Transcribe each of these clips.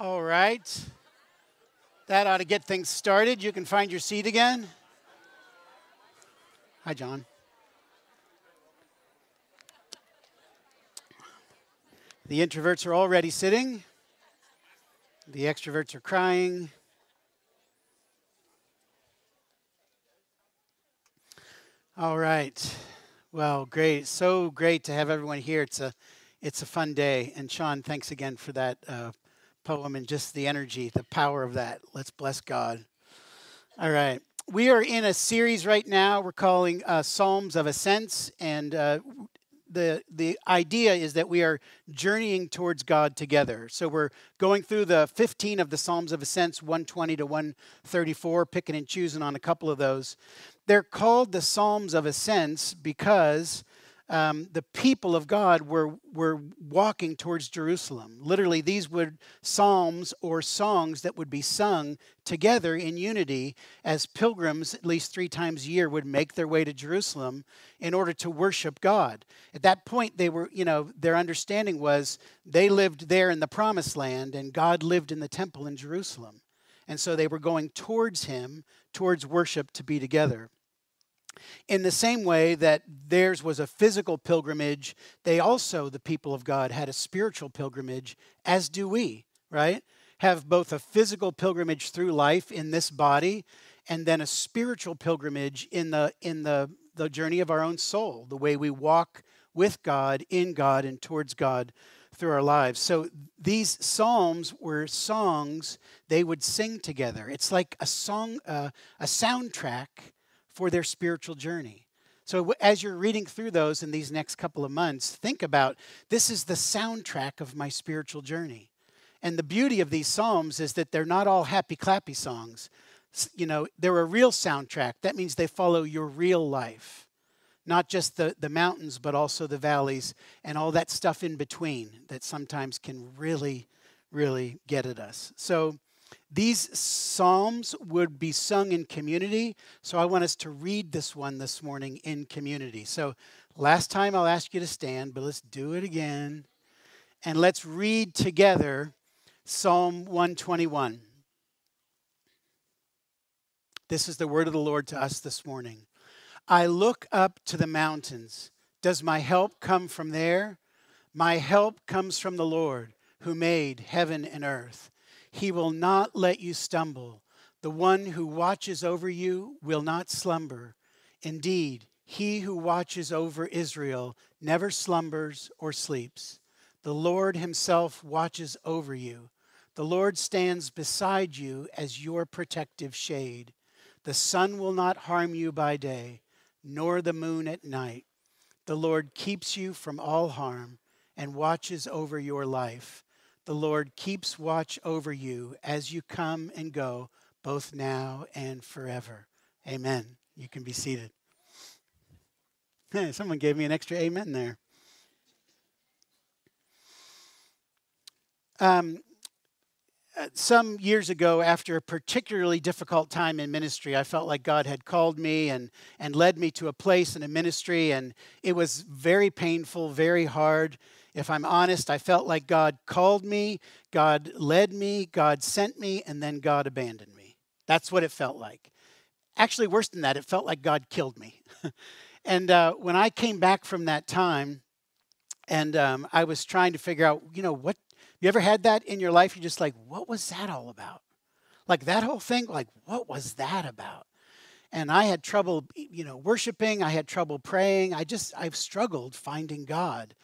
All right. That ought to get things started. You can find your seat again. Hi, John. The introverts are already sitting, the extroverts are crying. All right. Well, great. So great to have everyone here. It's a it's a fun day. And Sean, thanks again for that uh, poem and just the energy, the power of that. Let's bless God. All right. We are in a series right now we're calling uh, Psalms of Ascents. And uh, the, the idea is that we are journeying towards God together. So we're going through the 15 of the Psalms of Ascents, 120 to 134, picking and choosing on a couple of those. They're called the Psalms of Ascents because um, the people of God were, were walking towards Jerusalem. Literally, these were psalms or songs that would be sung together in unity as pilgrims, at least three times a year, would make their way to Jerusalem in order to worship God. At that point, they were, you know, their understanding was they lived there in the promised land and God lived in the temple in Jerusalem. And so they were going towards Him, towards worship to be together. In the same way that theirs was a physical pilgrimage, they also, the people of God, had a spiritual pilgrimage, as do we, right? Have both a physical pilgrimage through life in this body and then a spiritual pilgrimage in the in the the journey of our own soul, the way we walk with God, in God, and towards God through our lives. So these psalms were songs they would sing together. It's like a song, uh, a soundtrack for their spiritual journey. So, as you're reading through those in these next couple of months, think about this is the soundtrack of my spiritual journey. And the beauty of these Psalms is that they're not all happy clappy songs. You know, they're a real soundtrack. That means they follow your real life, not just the, the mountains, but also the valleys and all that stuff in between that sometimes can really, really get at us. So, these psalms would be sung in community, so I want us to read this one this morning in community. So, last time I'll ask you to stand, but let's do it again. And let's read together Psalm 121. This is the word of the Lord to us this morning. I look up to the mountains. Does my help come from there? My help comes from the Lord who made heaven and earth. He will not let you stumble. The one who watches over you will not slumber. Indeed, he who watches over Israel never slumbers or sleeps. The Lord himself watches over you. The Lord stands beside you as your protective shade. The sun will not harm you by day, nor the moon at night. The Lord keeps you from all harm and watches over your life. The Lord keeps watch over you as you come and go, both now and forever. Amen. You can be seated. Hey, someone gave me an extra amen there. Um, uh, some years ago, after a particularly difficult time in ministry, I felt like God had called me and, and led me to a place in a ministry, and it was very painful, very hard. If I'm honest, I felt like God called me, God led me, God sent me, and then God abandoned me. That's what it felt like. Actually, worse than that, it felt like God killed me. and uh, when I came back from that time, and um, I was trying to figure out, you know, what, you ever had that in your life? You're just like, what was that all about? Like that whole thing, like, what was that about? and I had trouble, you know, worshiping. I had trouble praying. I just, I've struggled finding God.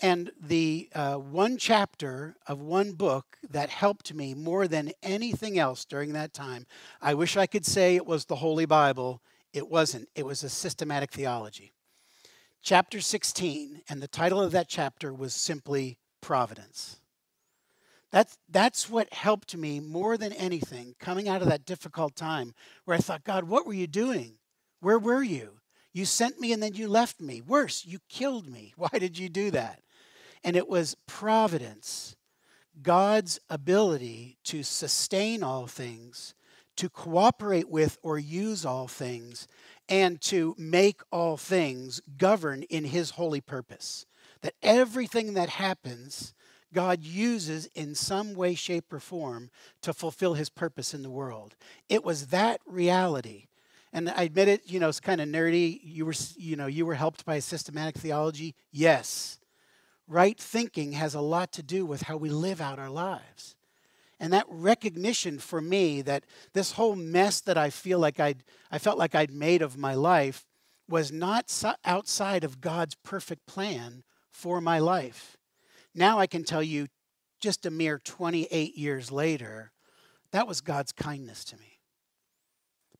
And the uh, one chapter of one book that helped me more than anything else during that time, I wish I could say it was the Holy Bible. It wasn't, it was a systematic theology. Chapter 16, and the title of that chapter was simply Providence. That's, that's what helped me more than anything coming out of that difficult time where I thought, God, what were you doing? Where were you? You sent me and then you left me. Worse, you killed me. Why did you do that? And it was providence, God's ability to sustain all things, to cooperate with or use all things, and to make all things govern in His holy purpose. That everything that happens, God uses in some way, shape, or form to fulfill his purpose in the world. It was that reality. And I admit it, you know, it's kind of nerdy. You were, you know, you were helped by systematic theology. Yes. Right thinking has a lot to do with how we live out our lives. And that recognition for me that this whole mess that I feel like I'd, I felt like I'd made of my life was not outside of God's perfect plan for my life. Now I can tell you, just a mere 28 years later, that was God's kindness to me.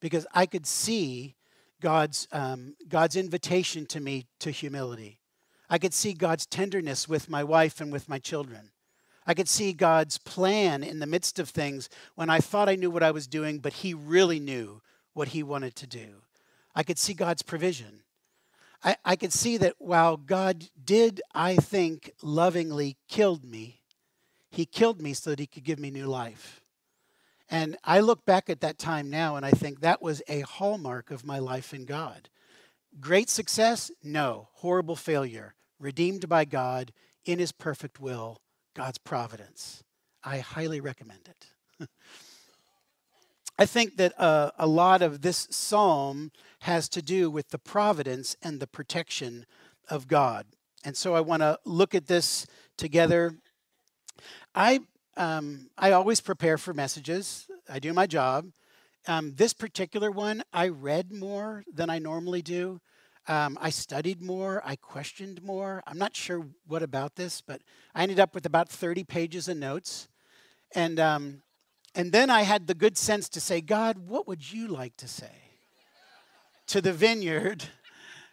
Because I could see God's, um, God's invitation to me to humility. I could see God's tenderness with my wife and with my children. I could see God's plan in the midst of things when I thought I knew what I was doing, but He really knew what He wanted to do. I could see God's provision. I, I could see that while God did, I think, lovingly killed me, He killed me so that He could give me new life. And I look back at that time now and I think that was a hallmark of my life in God. Great success? No. Horrible failure. Redeemed by God in His perfect will God's providence. I highly recommend it. I think that uh, a lot of this psalm has to do with the providence and the protection of God. And so I want to look at this together. I, um, I always prepare for messages, I do my job. Um, this particular one, I read more than I normally do. Um, I studied more, I questioned more. I'm not sure what about this, but I ended up with about 30 pages of notes. And, um, and then I had the good sense to say, God, what would you like to say to the vineyard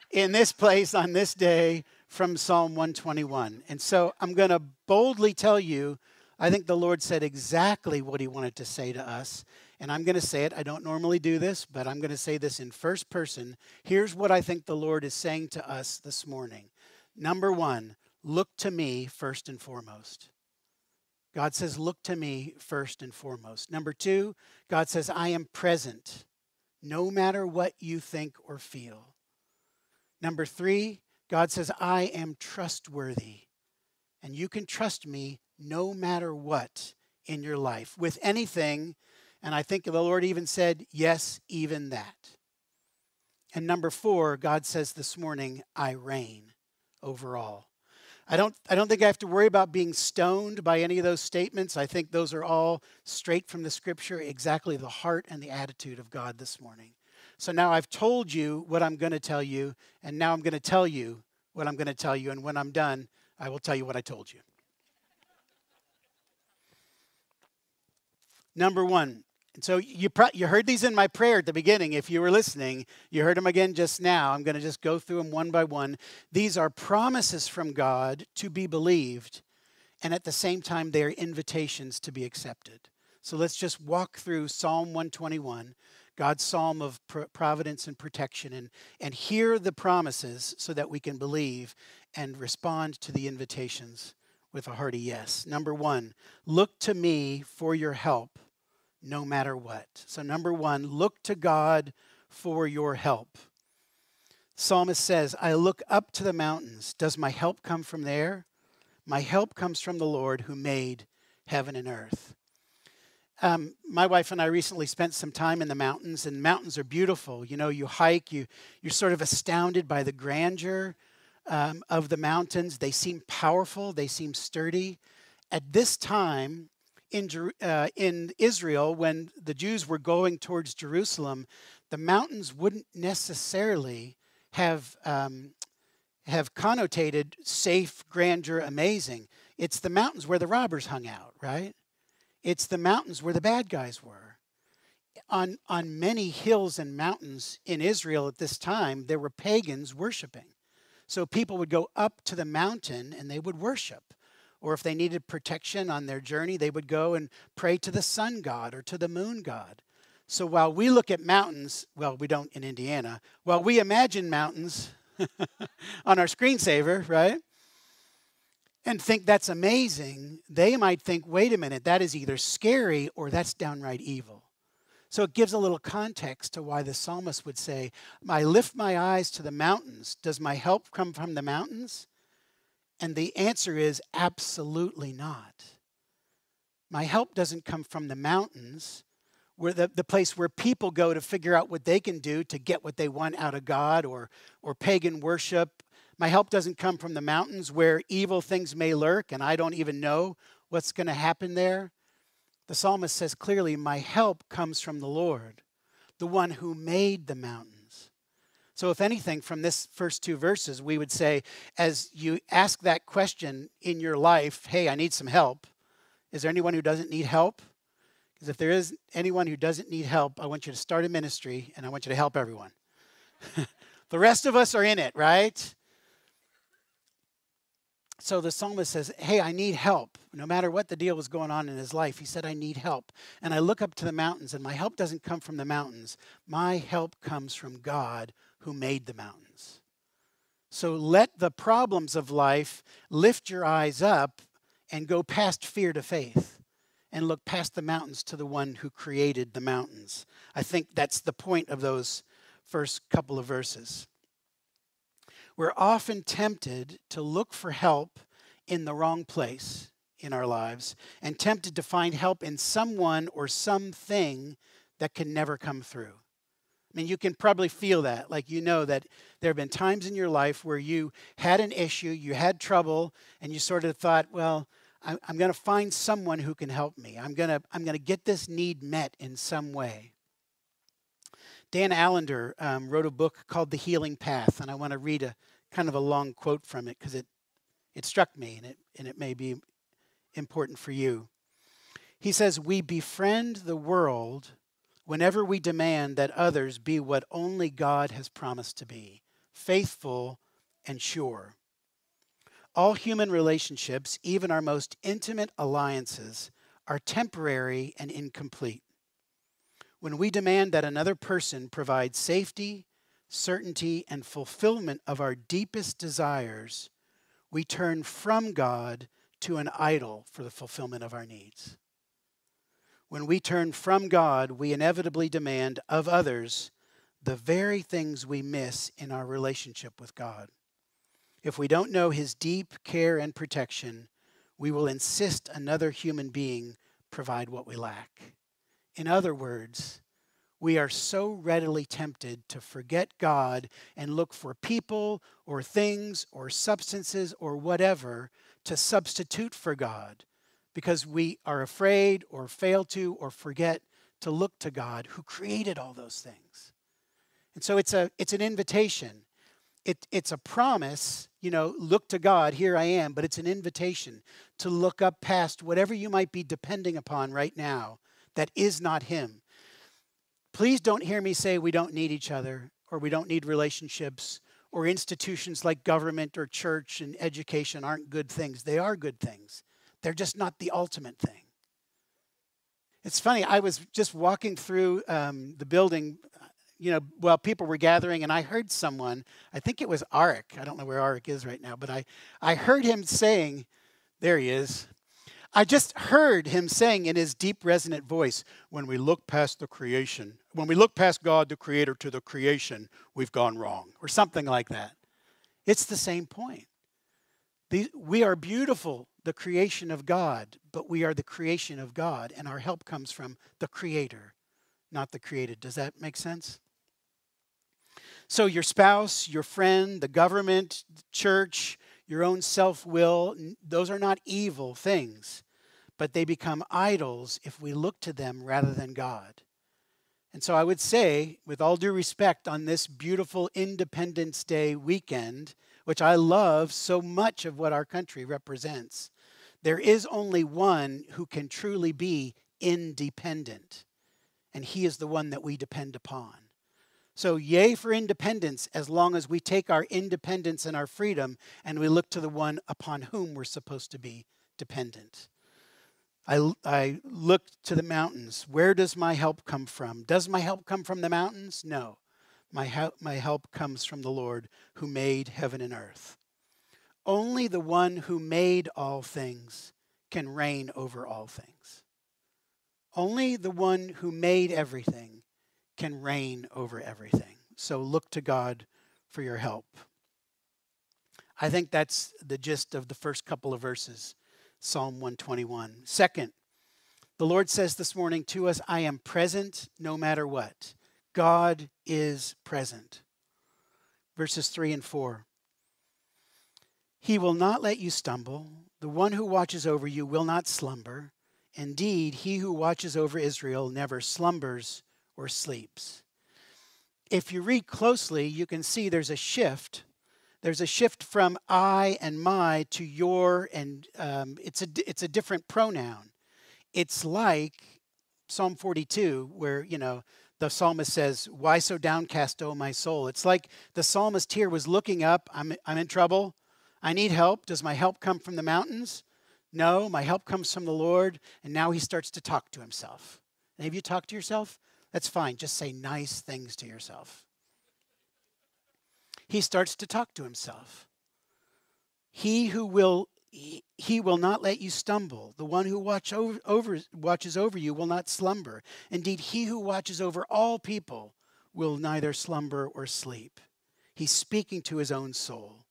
in this place on this day from Psalm 121? And so I'm going to boldly tell you, I think the Lord said exactly what he wanted to say to us and I'm going to say it. I don't normally do this, but I'm going to say this in first person. Here's what I think the Lord is saying to us this morning. Number one, look to me first and foremost. God says, Look to me first and foremost. Number two, God says, I am present no matter what you think or feel. Number three, God says, I am trustworthy. And you can trust me no matter what in your life with anything and I think the Lord even said, Yes, even that. And number four, God says this morning, I reign over all. I don't, I don't think I have to worry about being stoned by any of those statements. I think those are all straight from the scripture, exactly the heart and the attitude of God this morning. So now I've told you what I'm going to tell you, and now I'm going to tell you what I'm going to tell you. And when I'm done, I will tell you what I told you. Number one, so you, pro- you heard these in my prayer at the beginning. If you were listening, you heard them again just now. I'm going to just go through them one by one. These are promises from God to be believed, and at the same time, they are invitations to be accepted. So let's just walk through Psalm 121, God's psalm of providence and protection, and, and hear the promises so that we can believe and respond to the invitations with a hearty yes. Number one, look to me for your help no matter what. So, number one, look to God for your help. Psalmist says, I look up to the mountains. Does my help come from there? My help comes from the Lord who made heaven and earth. Um, my wife and I recently spent some time in the mountains, and mountains are beautiful. You know, you hike, you, you're sort of astounded by the grandeur um, of the mountains. They seem powerful, they seem sturdy. At this time, in, uh, in Israel, when the Jews were going towards Jerusalem, the mountains wouldn't necessarily have, um, have connotated safe, grandeur, amazing. It's the mountains where the robbers hung out, right? It's the mountains where the bad guys were. On, on many hills and mountains in Israel at this time, there were pagans worshiping. So people would go up to the mountain and they would worship or if they needed protection on their journey, they would go and pray to the sun god or to the moon god. So while we look at mountains, well, we don't in Indiana, while we imagine mountains on our screensaver, right? And think that's amazing, they might think, wait a minute, that is either scary or that's downright evil. So it gives a little context to why the psalmist would say, I lift my eyes to the mountains. Does my help come from the mountains? And the answer is absolutely not. My help doesn't come from the mountains, where the, the place where people go to figure out what they can do to get what they want out of God or, or pagan worship. My help doesn't come from the mountains where evil things may lurk and I don't even know what's going to happen there. The psalmist says clearly, My help comes from the Lord, the one who made the mountains. So, if anything, from this first two verses, we would say, as you ask that question in your life, hey, I need some help. Is there anyone who doesn't need help? Because if there is anyone who doesn't need help, I want you to start a ministry and I want you to help everyone. the rest of us are in it, right? So the psalmist says, Hey, I need help. No matter what the deal was going on in his life, he said, I need help. And I look up to the mountains, and my help doesn't come from the mountains. My help comes from God who made the mountains. So let the problems of life lift your eyes up and go past fear to faith and look past the mountains to the one who created the mountains. I think that's the point of those first couple of verses. We're often tempted to look for help in the wrong place in our lives and tempted to find help in someone or something that can never come through. I mean, you can probably feel that. Like, you know that there have been times in your life where you had an issue, you had trouble, and you sort of thought, well, I'm, going to find someone who can help me. I'm going to I'm going to get this need met in some way. Dan Allender um, wrote a book called The Healing Path, and I want to read a kind of a long quote from it because it, it struck me and it, and it may be important for you. He says, We befriend the world whenever we demand that others be what only God has promised to be faithful and sure. All human relationships, even our most intimate alliances, are temporary and incomplete when we demand that another person provide safety, certainty, and fulfillment of our deepest desires, we turn from God to an idol for the fulfillment of our needs. When we turn from God, we inevitably demand of others the very things we miss in our relationship with God. If we don't know His deep care and protection, we will insist another human being provide what we lack. In other words, we are so readily tempted to forget God and look for people or things or substances or whatever to substitute for God because we are afraid or fail to or forget to look to God who created all those things. And so it's a it's an invitation. It, it's a promise, you know, look to God, here I am, but it's an invitation to look up past whatever you might be depending upon right now that is not Him. Please don't hear me say we don't need each other or we don't need relationships or institutions like government or church and education aren't good things. They are good things, they're just not the ultimate thing. It's funny, I was just walking through um, the building, you know, while people were gathering, and I heard someone, I think it was Arik, I don't know where Arik is right now, but I, I heard him saying, there he is, I just heard him saying in his deep, resonant voice, when we look past the creation, when we look past God, the creator, to the creation, we've gone wrong, or something like that. It's the same point. we are beautiful, the creation of God, but we are the creation of God, and our help comes from the creator, not the created. Does that make sense? So, your spouse, your friend, the government, the church, your own self will, those are not evil things, but they become idols if we look to them rather than God. And so I would say, with all due respect, on this beautiful Independence Day weekend, which I love so much of what our country represents, there is only one who can truly be independent, and he is the one that we depend upon. So, yay for independence as long as we take our independence and our freedom and we look to the one upon whom we're supposed to be dependent. I, I look to the mountains. Where does my help come from? Does my help come from the mountains? No. My help, my help comes from the Lord who made heaven and earth. Only the one who made all things can reign over all things. Only the one who made everything can reign over everything. So look to God for your help. I think that's the gist of the first couple of verses, Psalm 121. Second, the Lord says this morning to us, I am present no matter what. God is present. Verses 3 and 4. He will not let you stumble. The one who watches over you will not slumber. Indeed, he who watches over Israel never slumbers or sleeps. If you read closely, you can see there's a shift. There's a shift from I and my to your, and um, it's, a, it's a different pronoun. It's like Psalm 42, where, you know, the psalmist says, Why so downcast, O my soul? It's like the psalmist here was looking up, I'm, I'm in trouble. I need help. Does my help come from the mountains? No, my help comes from the Lord. And now he starts to talk to himself. Have you talked to yourself? That's fine. Just say nice things to yourself. He starts to talk to himself. He who will he will not let you stumble. The one who watch over, over, watches over you will not slumber. Indeed, he who watches over all people will neither slumber or sleep. He's speaking to his own soul.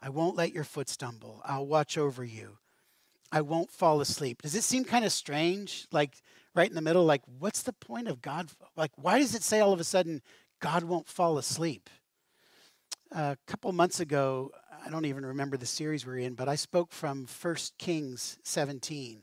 I won't let your foot stumble. I'll watch over you. I won't fall asleep. Does it seem kind of strange? Like right in the middle, like, what's the point of God? Like, why does it say all of a sudden God won't fall asleep? A couple months ago, I don't even remember the series we're in, but I spoke from 1 Kings 17.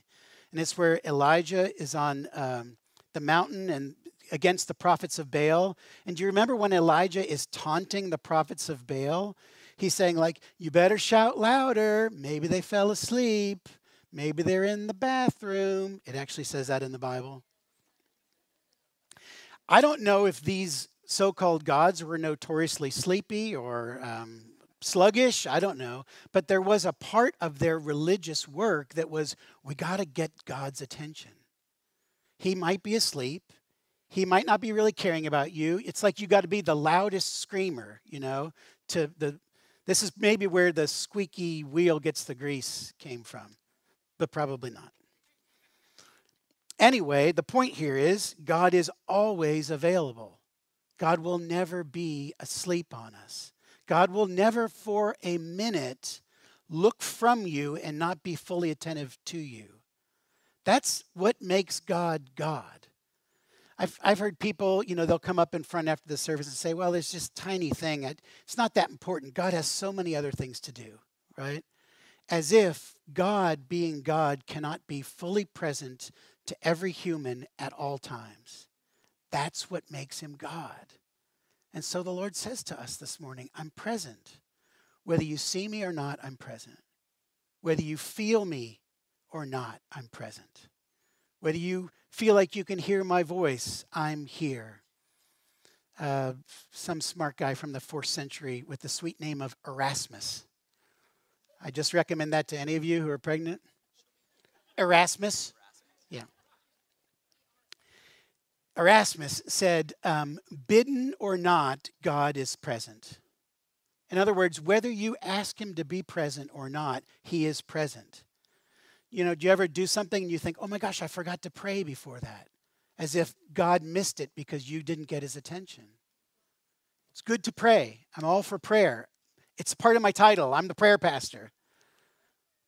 And it's where Elijah is on um, the mountain and against the prophets of Baal. And do you remember when Elijah is taunting the prophets of Baal? He's saying, like, you better shout louder. Maybe they fell asleep. Maybe they're in the bathroom. It actually says that in the Bible. I don't know if these so called gods were notoriously sleepy or um, sluggish. I don't know. But there was a part of their religious work that was we got to get God's attention. He might be asleep. He might not be really caring about you. It's like you got to be the loudest screamer, you know, to the this is maybe where the squeaky wheel gets the grease came from, but probably not. Anyway, the point here is God is always available. God will never be asleep on us. God will never for a minute look from you and not be fully attentive to you. That's what makes God God. I've, I've heard people, you know, they'll come up in front after the service and say, well, it's just tiny thing. It's not that important. God has so many other things to do, right? As if God, being God, cannot be fully present to every human at all times. That's what makes him God. And so the Lord says to us this morning, I'm present. Whether you see me or not, I'm present. Whether you feel me or not, I'm present. Whether you feel like you can hear my voice, I'm here. Uh, some smart guy from the fourth century with the sweet name of Erasmus. I just recommend that to any of you who are pregnant. Erasmus. Yeah. Erasmus said, um, bidden or not, God is present. In other words, whether you ask him to be present or not, he is present. You know, do you ever do something and you think, oh my gosh, I forgot to pray before that? As if God missed it because you didn't get his attention. It's good to pray. I'm all for prayer. It's part of my title. I'm the prayer pastor.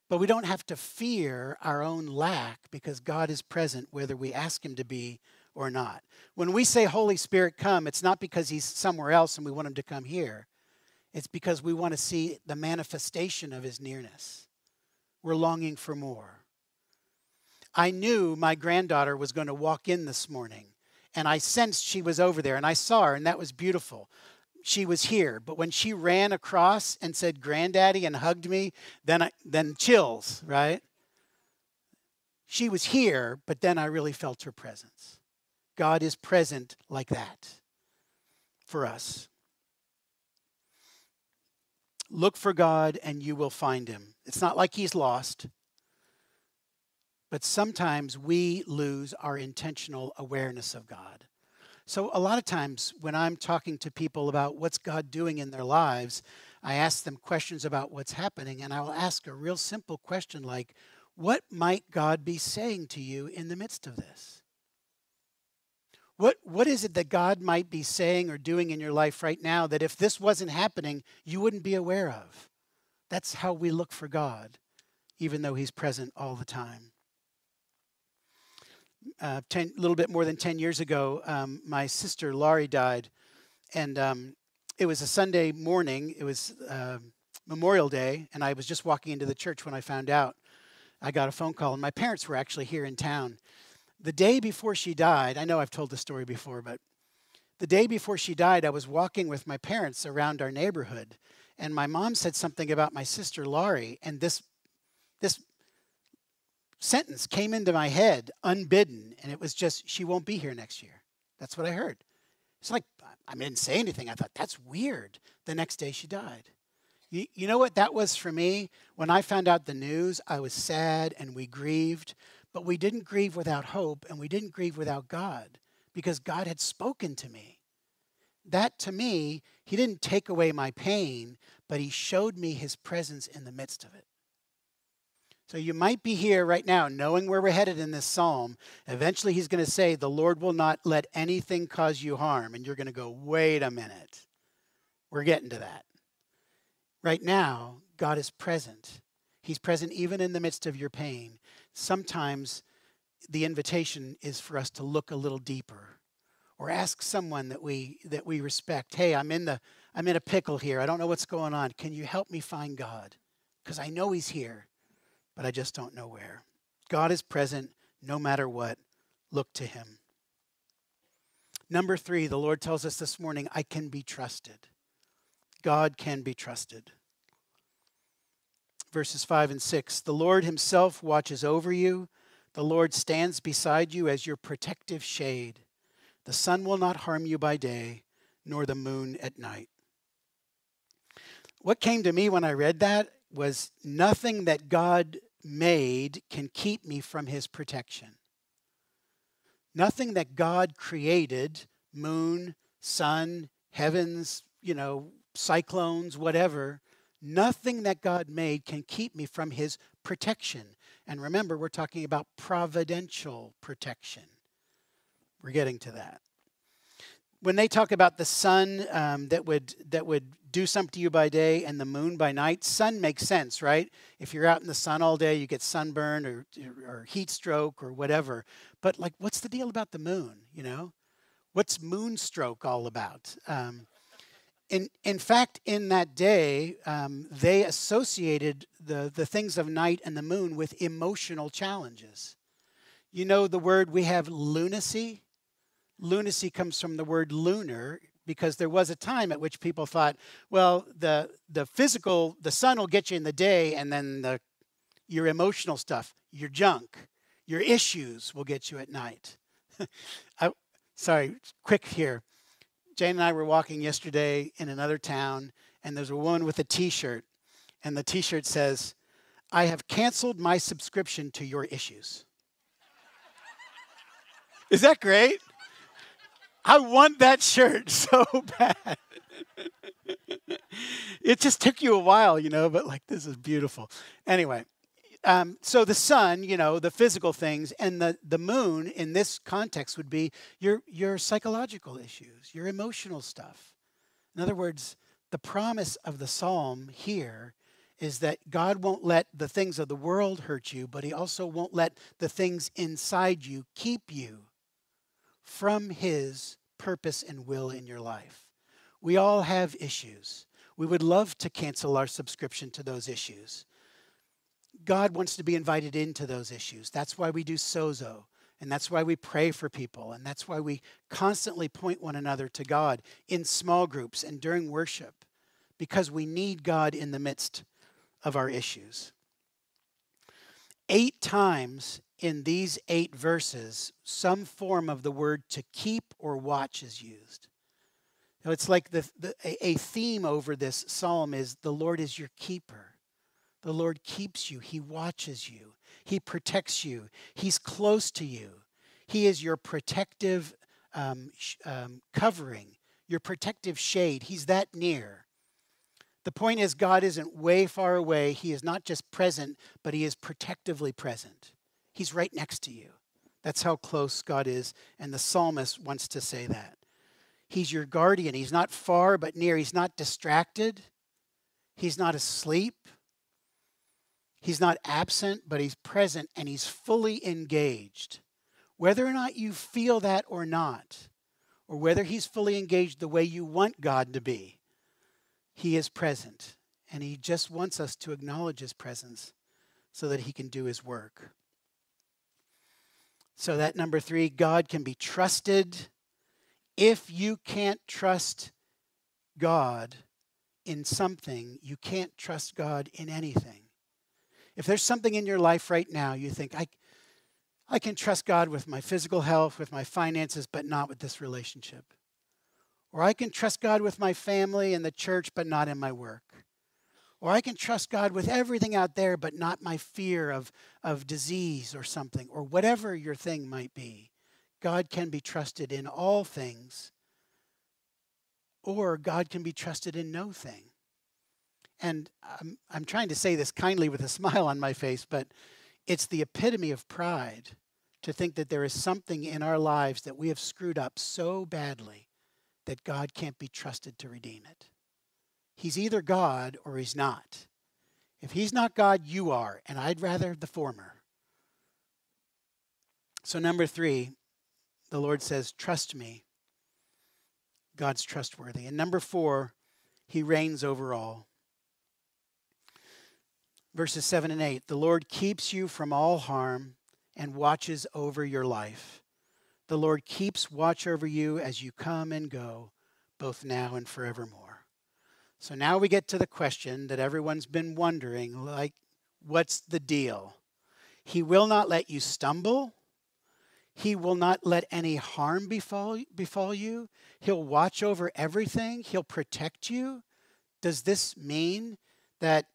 But we don't have to fear our own lack because God is present whether we ask him to be or not. When we say, Holy Spirit, come, it's not because he's somewhere else and we want him to come here. It's because we want to see the manifestation of his nearness. We're longing for more. I knew my granddaughter was going to walk in this morning, and I sensed she was over there, and I saw her, and that was beautiful. She was here, but when she ran across and said "Granddaddy" and hugged me, then I, then chills, right? She was here, but then I really felt her presence. God is present like that for us. Look for God and you will find him. It's not like he's lost, but sometimes we lose our intentional awareness of God. So, a lot of times when I'm talking to people about what's God doing in their lives, I ask them questions about what's happening, and I will ask a real simple question like, What might God be saying to you in the midst of this? What, what is it that God might be saying or doing in your life right now that if this wasn't happening, you wouldn't be aware of? That's how we look for God, even though He's present all the time. Uh, a little bit more than 10 years ago, um, my sister Laurie died. And um, it was a Sunday morning. It was uh, Memorial Day. And I was just walking into the church when I found out. I got a phone call, and my parents were actually here in town. The day before she died, I know I've told the story before, but the day before she died, I was walking with my parents around our neighborhood, and my mom said something about my sister Laurie, and this this sentence came into my head unbidden, and it was just, "She won't be here next year." That's what I heard. It's like I didn't say anything. I thought that's weird. The next day she died. You, you know what that was for me? When I found out the news, I was sad and we grieved, but we didn't grieve without hope and we didn't grieve without God because God had spoken to me. That to me, He didn't take away my pain, but He showed me His presence in the midst of it. So you might be here right now knowing where we're headed in this psalm. Eventually, He's going to say, The Lord will not let anything cause you harm. And you're going to go, Wait a minute. We're getting to that. Right now, God is present. He's present even in the midst of your pain. Sometimes the invitation is for us to look a little deeper or ask someone that we that we respect hey i'm in the i'm in a pickle here. I don't know what's going on. Can you help me find god? Because i know he's here but i just don't know where. God is present no matter what. Look to him. Number three the lord tells us this morning i can be trusted. God can be trusted verses 5 and 6 the lord himself watches over you the Lord stands beside you as your protective shade. The sun will not harm you by day, nor the moon at night. What came to me when I read that was nothing that God made can keep me from his protection. Nothing that God created, moon, sun, heavens, you know, cyclones, whatever, nothing that God made can keep me from his protection. And remember, we're talking about providential protection. We're getting to that. When they talk about the sun um, that would that would do something to you by day and the moon by night, sun makes sense, right? If you're out in the sun all day, you get sunburn or, or heat stroke or whatever. But like, what's the deal about the moon? You know, what's moonstroke all about? Um, in, in fact, in that day, um, they associated the, the things of night and the moon with emotional challenges. You know the word we have lunacy? Lunacy comes from the word lunar because there was a time at which people thought, well, the, the physical, the sun will get you in the day, and then the, your emotional stuff, your junk, your issues will get you at night. I, sorry, quick here. Jane and I were walking yesterday in another town, and there's a woman with a t shirt, and the t shirt says, I have canceled my subscription to your issues. Is that great? I want that shirt so bad. it just took you a while, you know, but like this is beautiful. Anyway, um, so the sun, you know, the physical things, and the, the moon in this context would be your, your psychological issues, your emotional stuff. In other words, the promise of the psalm here is that God won't let the things of the world hurt you, but He also won't let the things inside you keep you from His purpose and will in your life. We all have issues. We would love to cancel our subscription to those issues. God wants to be invited into those issues. That's why we do sozo. And that's why we pray for people. And that's why we constantly point one another to God in small groups and during worship, because we need God in the midst of our issues. Eight times in these eight verses, some form of the word to keep or watch is used. Now, it's like the, the, a theme over this psalm is the Lord is your keeper. The Lord keeps you, He watches you, He protects you, He's close to you. He is your protective um, um, covering, your protective shade. He's that near. The point is, God isn't way far away. He is not just present, but He is protectively present. He's right next to you. That's how close God is, and the psalmist wants to say that. He's your guardian. He's not far, but near. He's not distracted. He's not asleep. He's not absent, but he's present and he's fully engaged. Whether or not you feel that or not, or whether he's fully engaged the way you want God to be, he is present. And he just wants us to acknowledge his presence so that he can do his work. So, that number three, God can be trusted. If you can't trust God in something, you can't trust God in anything. If there's something in your life right now you think, I, I can trust God with my physical health, with my finances, but not with this relationship. Or I can trust God with my family and the church, but not in my work. Or I can trust God with everything out there, but not my fear of, of disease or something, or whatever your thing might be. God can be trusted in all things, or God can be trusted in no thing. And I'm, I'm trying to say this kindly with a smile on my face, but it's the epitome of pride to think that there is something in our lives that we have screwed up so badly that God can't be trusted to redeem it. He's either God or he's not. If he's not God, you are, and I'd rather the former. So, number three, the Lord says, Trust me. God's trustworthy. And number four, he reigns over all verses 7 and 8 The Lord keeps you from all harm and watches over your life. The Lord keeps watch over you as you come and go, both now and forevermore. So now we get to the question that everyone's been wondering like, what's the deal? He will not let you stumble. He will not let any harm befall, befall you. He'll watch over everything. He'll protect you. Does this mean that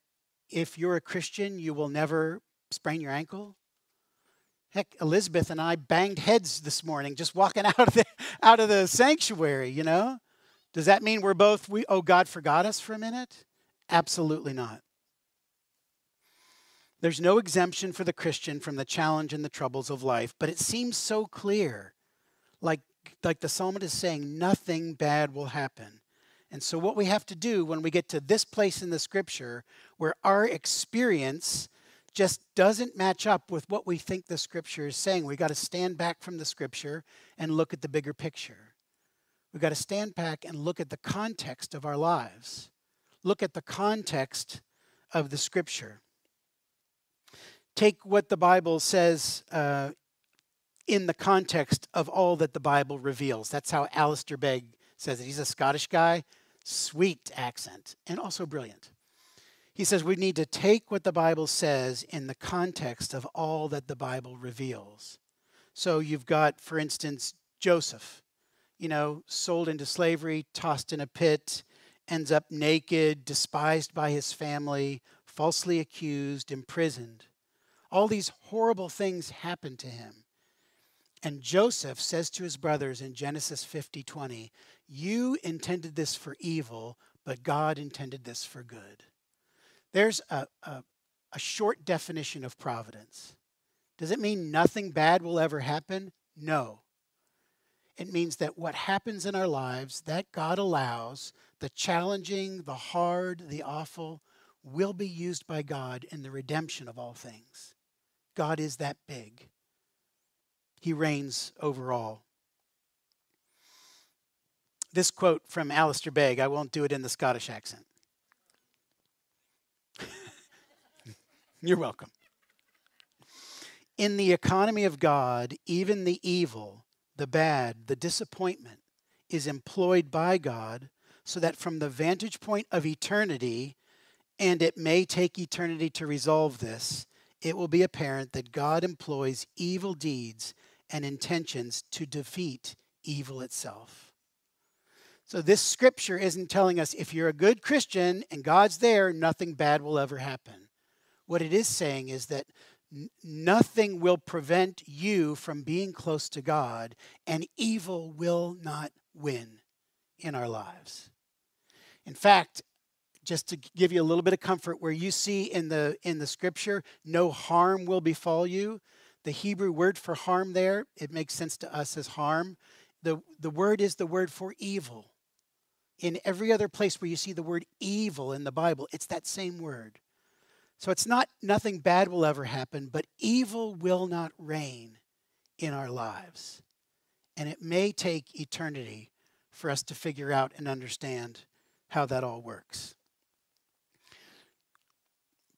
if you're a Christian, you will never sprain your ankle? Heck, Elizabeth and I banged heads this morning just walking out of the, out of the sanctuary, you know? Does that mean we're both, we, oh, God forgot us for a minute? Absolutely not. There's no exemption for the Christian from the challenge and the troubles of life, but it seems so clear. Like, like the psalmist is saying, nothing bad will happen. And so, what we have to do when we get to this place in the scripture where our experience just doesn't match up with what we think the scripture is saying, we got to stand back from the scripture and look at the bigger picture. We've got to stand back and look at the context of our lives, look at the context of the scripture. Take what the Bible says uh, in the context of all that the Bible reveals. That's how Alistair Begg says it. He's a Scottish guy sweet accent, and also brilliant. He says we need to take what the Bible says in the context of all that the Bible reveals. So you've got, for instance, Joseph, you know, sold into slavery, tossed in a pit, ends up naked, despised by his family, falsely accused, imprisoned. All these horrible things happen to him. And Joseph says to his brothers in Genesis 50 20, You intended this for evil, but God intended this for good. There's a, a, a short definition of providence. Does it mean nothing bad will ever happen? No. It means that what happens in our lives, that God allows, the challenging, the hard, the awful, will be used by God in the redemption of all things. God is that big. He reigns over all. This quote from Alistair Begg, I won't do it in the Scottish accent. You're welcome. In the economy of God, even the evil, the bad, the disappointment is employed by God so that from the vantage point of eternity, and it may take eternity to resolve this, it will be apparent that God employs evil deeds and intentions to defeat evil itself. So, this scripture isn't telling us if you're a good Christian and God's there, nothing bad will ever happen. What it is saying is that nothing will prevent you from being close to God, and evil will not win in our lives. In fact, just to give you a little bit of comfort, where you see in the in the scripture, no harm will befall you. The Hebrew word for harm there, it makes sense to us as harm. The, the word is the word for evil. In every other place where you see the word evil in the Bible, it's that same word. So it's not nothing bad will ever happen, but evil will not reign in our lives. And it may take eternity for us to figure out and understand how that all works.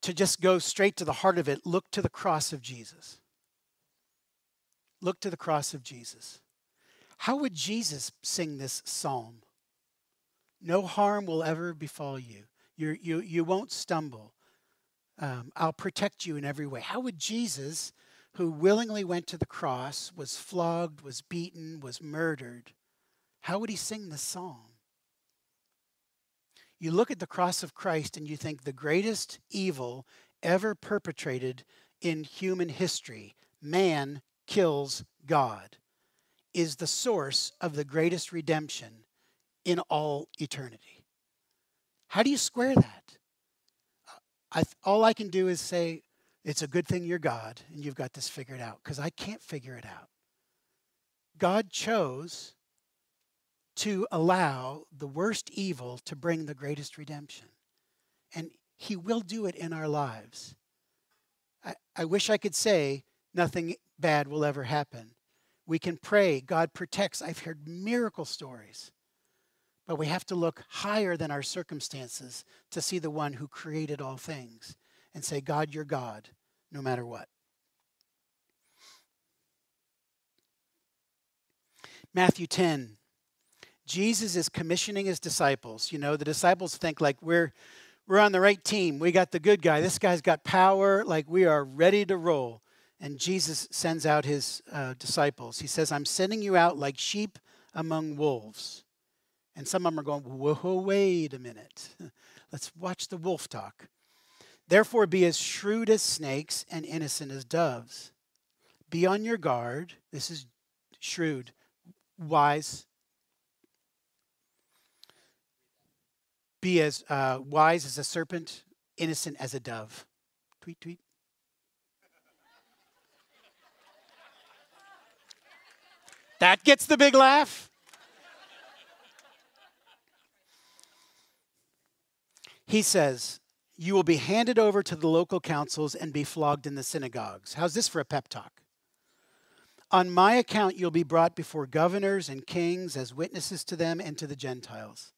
To just go straight to the heart of it, look to the cross of Jesus. Look to the cross of Jesus. How would Jesus sing this psalm? No harm will ever befall you. You're, you you won't stumble. Um, I'll protect you in every way. How would Jesus, who willingly went to the cross, was flogged, was beaten, was murdered, how would he sing this psalm? You look at the cross of Christ and you think the greatest evil ever perpetrated in human history, man kills God, is the source of the greatest redemption in all eternity. How do you square that? I, all I can do is say, it's a good thing you're God and you've got this figured out because I can't figure it out. God chose to allow the worst evil to bring the greatest redemption. And He will do it in our lives. I, I wish I could say nothing bad will ever happen. We can pray, God protects. I've heard miracle stories. But we have to look higher than our circumstances to see the one who created all things and say, God, you're God, no matter what. Matthew 10. Jesus is commissioning his disciples. You know, the disciples think like we're we're on the right team. We got the good guy. This guy's got power. Like we are ready to roll. And Jesus sends out his uh, disciples. He says, I'm sending you out like sheep among wolves. And some of them are going, whoa, wait a minute. Let's watch the wolf talk. Therefore, be as shrewd as snakes and innocent as doves. Be on your guard. This is shrewd, wise. Be as uh, wise as a serpent, innocent as a dove. Tweet, tweet. That gets the big laugh. He says, You will be handed over to the local councils and be flogged in the synagogues. How's this for a pep talk? On my account, you'll be brought before governors and kings as witnesses to them and to the Gentiles.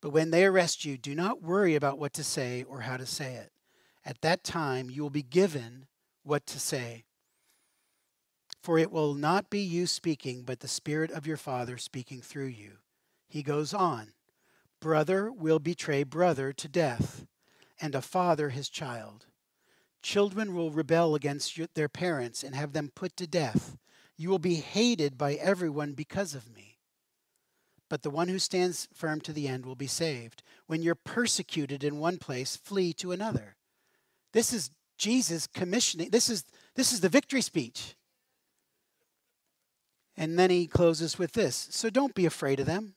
But when they arrest you, do not worry about what to say or how to say it. At that time, you will be given what to say. For it will not be you speaking, but the Spirit of your Father speaking through you. He goes on Brother will betray brother to death, and a father his child. Children will rebel against their parents and have them put to death. You will be hated by everyone because of me. But the one who stands firm to the end will be saved. When you're persecuted in one place, flee to another. This is Jesus commissioning. This is, this is the victory speech. And then he closes with this So don't be afraid of them.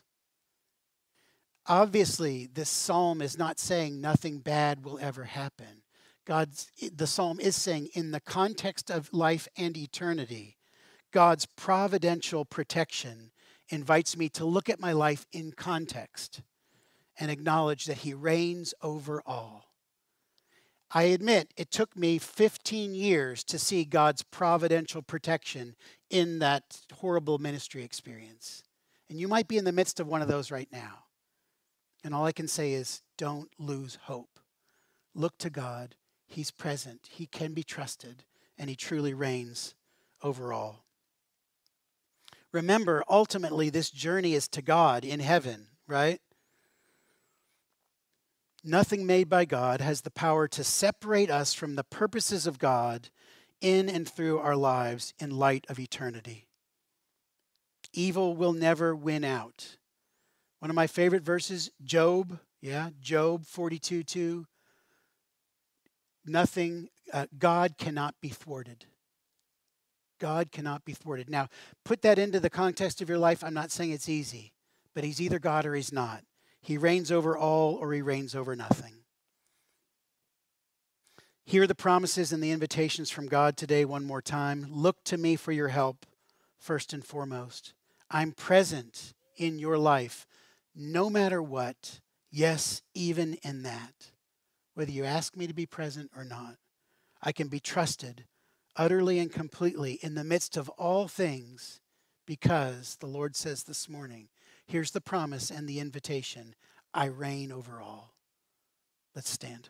Obviously, this psalm is not saying nothing bad will ever happen. God's the psalm is saying in the context of life and eternity, God's providential protection invites me to look at my life in context and acknowledge that he reigns over all. I admit it took me 15 years to see God's providential protection in that horrible ministry experience. And you might be in the midst of one of those right now. And all I can say is don't lose hope. Look to God. He's present, He can be trusted, and He truly reigns over all. Remember, ultimately, this journey is to God in heaven, right? Nothing made by God has the power to separate us from the purposes of God in and through our lives in light of eternity. Evil will never win out. One of my favorite verses, Job, yeah, Job 42 2. Nothing, uh, God cannot be thwarted. God cannot be thwarted. Now, put that into the context of your life. I'm not saying it's easy, but He's either God or He's not. He reigns over all or He reigns over nothing. Hear the promises and the invitations from God today one more time. Look to me for your help, first and foremost. I'm present in your life, no matter what. Yes, even in that. Whether you ask me to be present or not, I can be trusted utterly and completely in the midst of all things because the Lord says this morning, here's the promise and the invitation I reign over all. Let's stand.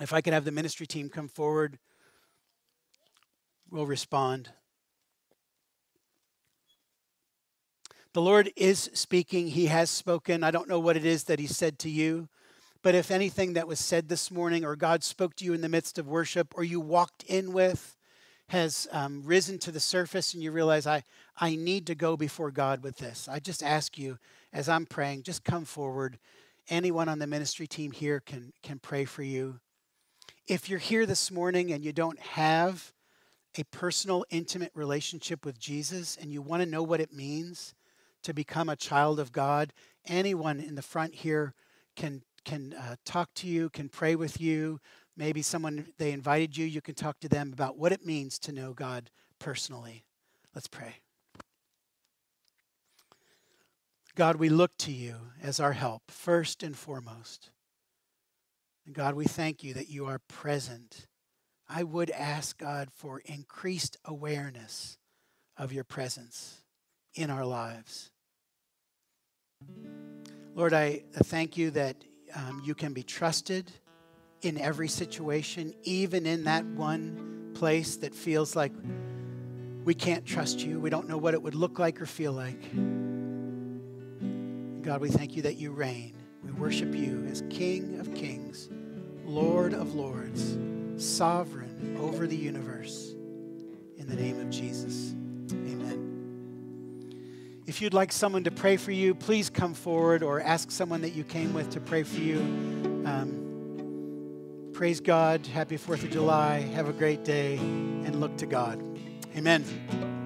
If I could have the ministry team come forward, we'll respond. The Lord is speaking. He has spoken. I don't know what it is that He said to you. But if anything that was said this morning, or God spoke to you in the midst of worship, or you walked in with, has um, risen to the surface, and you realize, I, I need to go before God with this, I just ask you, as I'm praying, just come forward. Anyone on the ministry team here can, can pray for you. If you're here this morning and you don't have a personal, intimate relationship with Jesus, and you want to know what it means to become a child of God, anyone in the front here can can uh, talk to you, can pray with you. Maybe someone they invited you, you can talk to them about what it means to know God personally. Let's pray. God, we look to you as our help, first and foremost. And God, we thank you that you are present. I would ask God for increased awareness of your presence in our lives. Lord, I thank you that um, you can be trusted in every situation, even in that one place that feels like we can't trust you. We don't know what it would look like or feel like. God, we thank you that you reign. We worship you as King of kings, Lord of lords, sovereign over the universe. In the name of Jesus. If you'd like someone to pray for you, please come forward or ask someone that you came with to pray for you. Um, praise God. Happy 4th of July. Have a great day and look to God. Amen.